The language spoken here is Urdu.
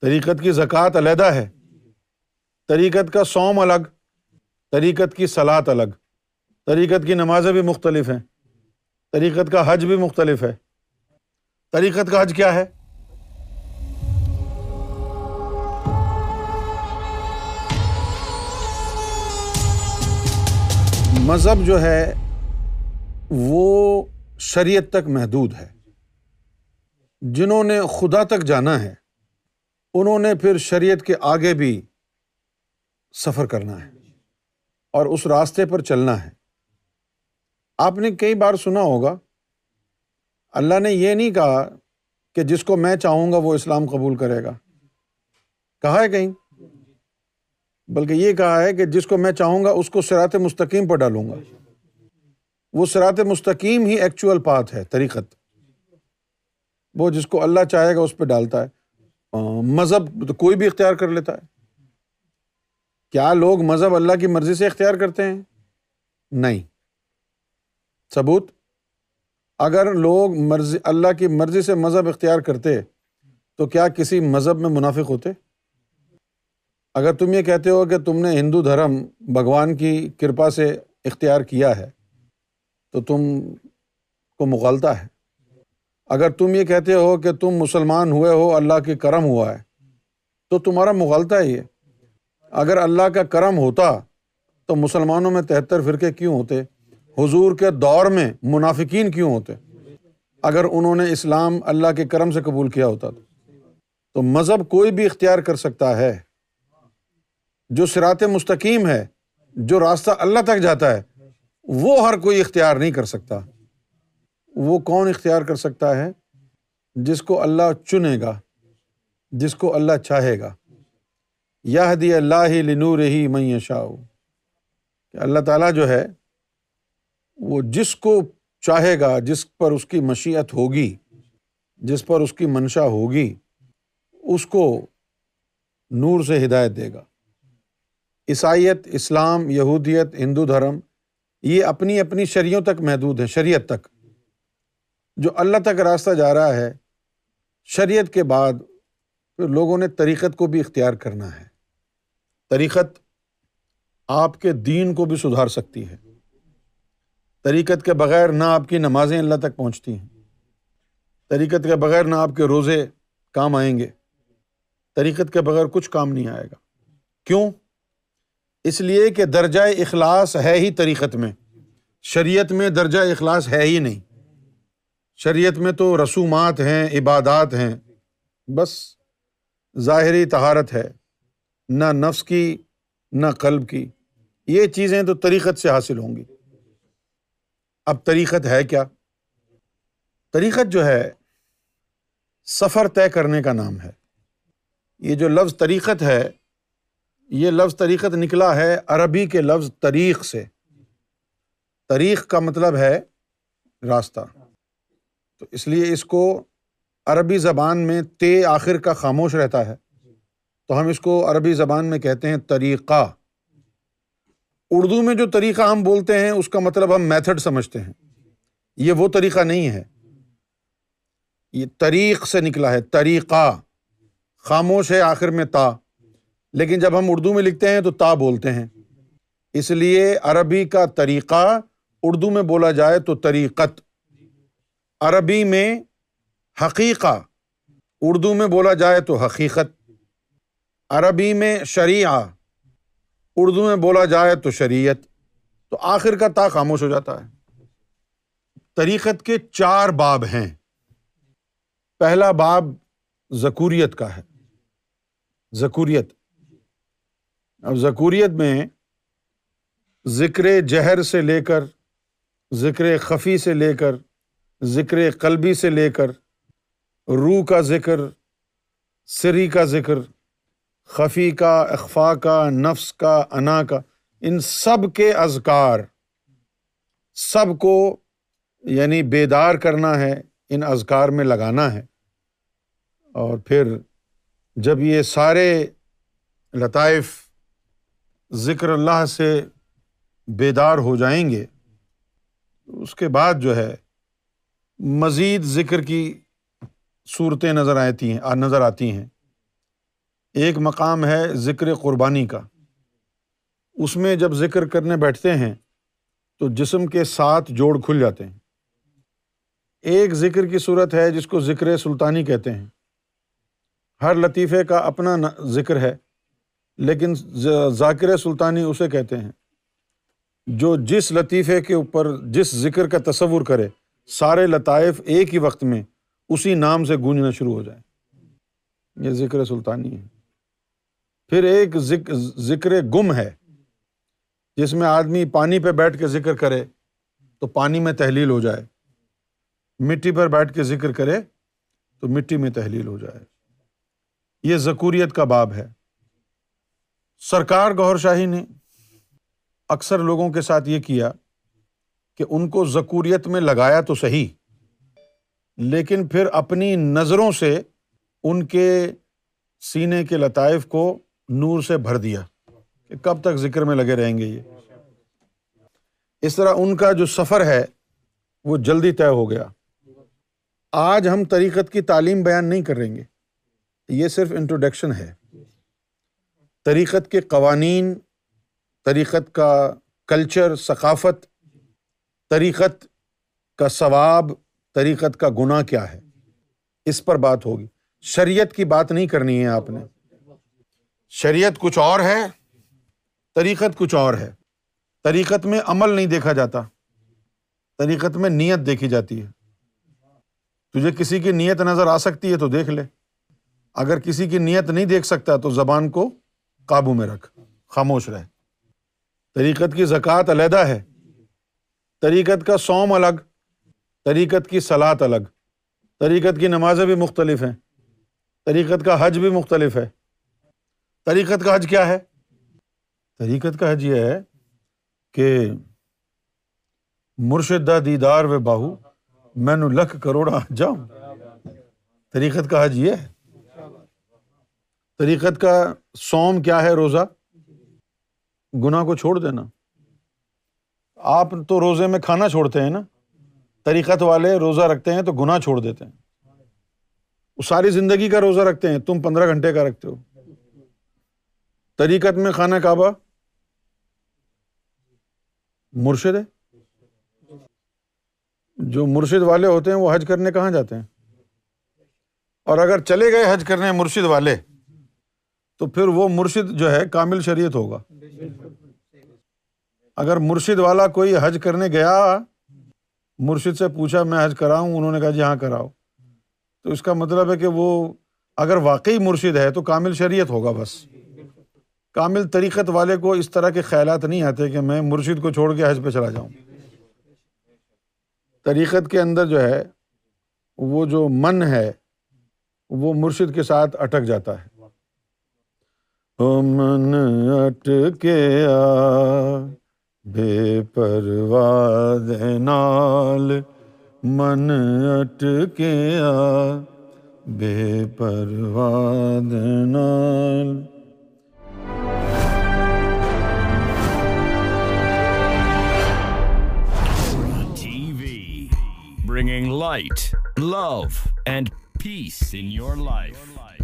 طریقت کی زکوٰۃ علیحدہ ہے۔ طریقت کا سوم الگ، طریقت کی سلاد الگ۔ طریقت کی نمازیں بھی مختلف ہیں۔ طریقت کا حج بھی مختلف ہے۔ طریقت کا حج کیا ہے؟ مذہب جو ہے، وہ شریعت تک محدود ہے۔ جنہوں نے خدا تک جانا ہے انہوں نے پھر شریعت کے آگے بھی سفر کرنا ہے اور اس راستے پر چلنا ہے۔ آپ نے کئی بار سنا ہوگا، اللہ نے یہ نہیں کہا کہ جس کو میں چاہوں گا وہ اسلام قبول کرے گا۔ کہا ہے کہیں؟ بلکہ یہ کہا ہے کہ جس کو میں چاہوں گا اس کو سرات مستقیم پر ڈالوں گا۔ وہ سرات مستقیم ہی ایکچوئل پات ہے، طریقت۔ وہ جس کو اللہ چاہے گا اس پہ ڈالتا ہے۔ مذہب تو کوئی بھی اختیار کر لیتا ہے۔ کیا لوگ مذہب اللہ کی مرضی سے اختیار کرتے ہیں؟ نہیں۔ ثبوت، اگر لوگ مرضی، اللہ کی مرضی سے مذہب اختیار کرتے، تو کیا کسی مذہب میں منافق ہوتے؟ اگر تم یہ کہتے ہو کہ تم نے ہندو دھرم بھگوان کی کرپا سے اختیار کیا ہے، تو تم کو مغالتا ہے۔ اگر تم یہ کہتے ہو کہ تم مسلمان ہوئے ہو، اللہ کی کرم ہوا ہے، تو تمہارا مغالتا ہی ہے۔ اگر اللہ کا کرم ہوتا تو مسلمانوں میں تہتر فرقے کیوں ہوتے؟ حضور کے دور میں منافقین کیوں ہوتے؟ اگر انہوں نے اسلام اللہ کے کرم سے قبول کیا ہوتا تو۔ مذہب کوئی بھی اختیار کر سکتا ہے۔ جو سرات مستقیم ہے، جو راستہ اللہ تک جاتا ہے، وہ ہر کوئی اختیار نہیں کر سکتا۔ وہ کون اختیار کر سکتا ہے؟ جس کو اللہ چنے گا، جس کو اللہ چاہے گا۔ یا دی اللہ لنور ہی میں شاہ کہ اللہ تعالیٰ جو ہے، وہ جس کو چاہے گا، جس پر اس کی مشیت ہوگی، جس پر اس کی منشا ہوگی، اس کو نور سے ہدایت دے گا۔ عیسائیت، اسلام، یہودیت، ہندو دھرم، یہ اپنی اپنی شریوں تک محدود ہے شریعت تک۔ جو اللہ تک راستہ جا رہا ہے، شریعت کے بعد پھر لوگوں نے طریقت کو بھی اختیار کرنا ہے۔ طریقت آپ کے دین کو بھی سدھار سکتی ہے۔ طریقت کے بغیر نہ آپ کی نمازیں اللہ تک پہنچتی ہیں۔ طریقت کے بغیر نہ آپ کے روزے کام آئیں گے۔ طریقت کے بغیر کچھ کام نہیں آئے گا۔ کیوں؟ اس لیے کہ درجۂ اخلاص ہے ہی طریقت میں۔ شریعت میں درجہ اخلاص ہے ہی نہیں۔ شریعت میں تو رسومات ہیں، عبادات ہیں، بس ظاہری تہارت ہے، نہ نفس کی، نہ قلب کی۔ یہ چیزیں تو طریقت سے حاصل ہوں گی۔ اب طریقت ہے کیا؟ طریقت جو ہے، سفر طے کرنے کا نام ہے۔ یہ جو لفظ طریقت ہے، یہ لفظ طریقت نکلا ہے عربی کے لفظ طریق سے۔ طریق کا مطلب ہے راستہ۔ تو اس لیے اس کو عربی زبان میں تے آخر کا خاموش رہتا ہے۔ تو ہم اس کو عربی زبان میں کہتے ہیں طریقہ۔ اردو میں جو طریقہ ہم بولتے ہیں، اس کا مطلب ہم میتھڈ سمجھتے ہیں۔ یہ وہ طریقہ نہیں ہے۔ یہ طریق سے نکلا ہے، طریقہ۔ خاموش ہے آخر میں تا۔ لیکن جب ہم اردو میں لکھتے ہیں تو تا بولتے ہیں۔ اس لیے عربی کا طریقہ اردو میں بولا جائے تو طریقت۔ عربی میں حقیقہ، اردو میں بولا جائے تو حقیقت، عربی میں شریعہ، اردو میں بولا جائے تو شریعت، تو آخر کا تا خاموش ہو جاتا ہے۔ طریقت کے چار باب ہیں۔ پہلا باب ذکوریت کا ہے۔ ذکوریت اب ذکوریت میں ذکر جہر سے لے کر، ذکر خفی سے لے کر ذکر قلبی سے لے کر، روح کا ذکر، سری کا ذکر، خفی کا اخفا کا، نفس کا، انا کا، ان سب کے اذکار، سب کو یعنی بیدار کرنا ہے، ان اذکار میں لگانا ہے۔ اور پھر جب یہ سارے لطائف ذکر اللہ سے بیدار ہو جائیں گے، اس کے بعد جو ہے مزید ذکر کی صورتیں نظر آتی ہیں نظر آتی ہیں۔ ایک مقام ہے ذکر قربانی کا۔ اس میں جب ذکر کرنے بیٹھتے ہیں تو جسم کے ساتھ جوڑ کھل جاتے ہیں۔ ایک ذکر کی صورت ہے جس کو ذکر سلطانی کہتے ہیں۔ ہر لطیفے کا اپنا ذکر ہے، لیکن ذاکر سلطانی اسے کہتے ہیں۔ جو جس لطیفے کے اوپر، جس ذکر کا تصور کرے سارے لطائف ایک ہی وقت میں اسی نام سے گونجنا شروع ہو جائے یہ ذکر سلطانی ہے۔ پھر ایک ذکر گم ہے۔ جس میں آدمی پانی پہ بیٹھ کے ذکر کرے تو پانی میں تحلیل ہو جائے۔ مٹی پر بیٹھ کے ذکر کرے تو مٹی میں تحلیل ہو جائے۔ یہ ذکوریت کا باب ہے۔ سرکار گور شاہی نے اکثر لوگوں کے ساتھ یہ کیا۔ کہ ان کو ذکوریت میں لگایا تو صحیح، لیکن پھر اپنی نظروں سے ان کے سینے کے لطائف کو نور سے بھر دیا کہ کب تک ذکر میں لگے رہیں گے یہ۔ اس طرح ان کا جو سفر ہے وہ جلدی طے ہو گیا۔ آج ہم طریقت کی تعلیم بیان نہیں کر رہیں گے۔ یہ صرف انٹروڈکشن ہے۔ طریقت کے قوانین، طریقت کا کلچر ثقافت طریقت کا ثواب، طریقت کا گناہ کیا ہے؟ اس پر بات ہوگی۔ شریعت کی بات نہیں کرنی ہے آپ نے۔ شریعت کچھ اور ہے، طریقت کچھ اور ہے۔ طریقت میں عمل نہیں دیکھا جاتا۔ طریقت میں نیت دیکھی جاتی ہے۔ تجھے کسی کی نیت نظر آ سکتی ہے تو دیکھ لے۔ اگر کسی کی نیت نہیں دیکھ سکتا تو زبان کو قابو میں رکھ۔ خاموش رہے طریقت کی زکوٰۃ علیحدہ ہے۔ طریقت کا سوم الگ، طریقت کی سلاد الگ، طریقت کی نمازیں بھی مختلف ہیں، طریقت کا حج بھی مختلف ہے۔ طریقت کا حج کیا ہے؟ طریقت کا حج یہ ہے کہ مرشدہ دیدار و باہو، میں نو لکھ کروڑا جاؤں۔ طریقت کا حج یہ ہے۔ طریقت کا سوم کیا ہے روزہ؟ گناہ کو چھوڑ دینا۔ آپ تو روزے میں کھانا چھوڑتے ہیں نا؟ طریقت والے روزہ رکھتے ہیں تو گناہ چھوڑ دیتے ہیں۔ وہ ساری زندگی کا روزہ رکھتے ہیں، تم پندرہ گھنٹے کا رکھتے ہو۔ طریقت میں کھانا کعبہ؟ مرشد ہے؟ جو مرشد والے ہوتے ہیں، وہ حج کرنے کہاں جاتے ہیں؟ اور اگر چلے گئے حج کرنے مرشد والے، تو پھر وہ مرشد جو ہے کامل شریعت ہوگا۔ اگر مرشد والا کوئی حج کرنے گیا، مرشد سے پوچھا، میں حج کراؤں؟ انہوں نے کہا جی ہاں کراؤ۔ تو اس کا مطلب ہے کہ وہ اگر واقعی مرشد ہے تو کامل شریعت ہوگا بس۔ کامل طریقت والے کو اس طرح کے خیالات نہیں آتے کہ میں مرشد کو چھوڑ کے حج پہ چلا جاؤں۔ طریقت کے اندر جو ہے، وہ جو من ہے، وہ مرشد کے ساتھ اٹک جاتا ہے۔ من اٹکے بے پرواز نال من اٹکے بے پرواز نال bringing light love and peace in your life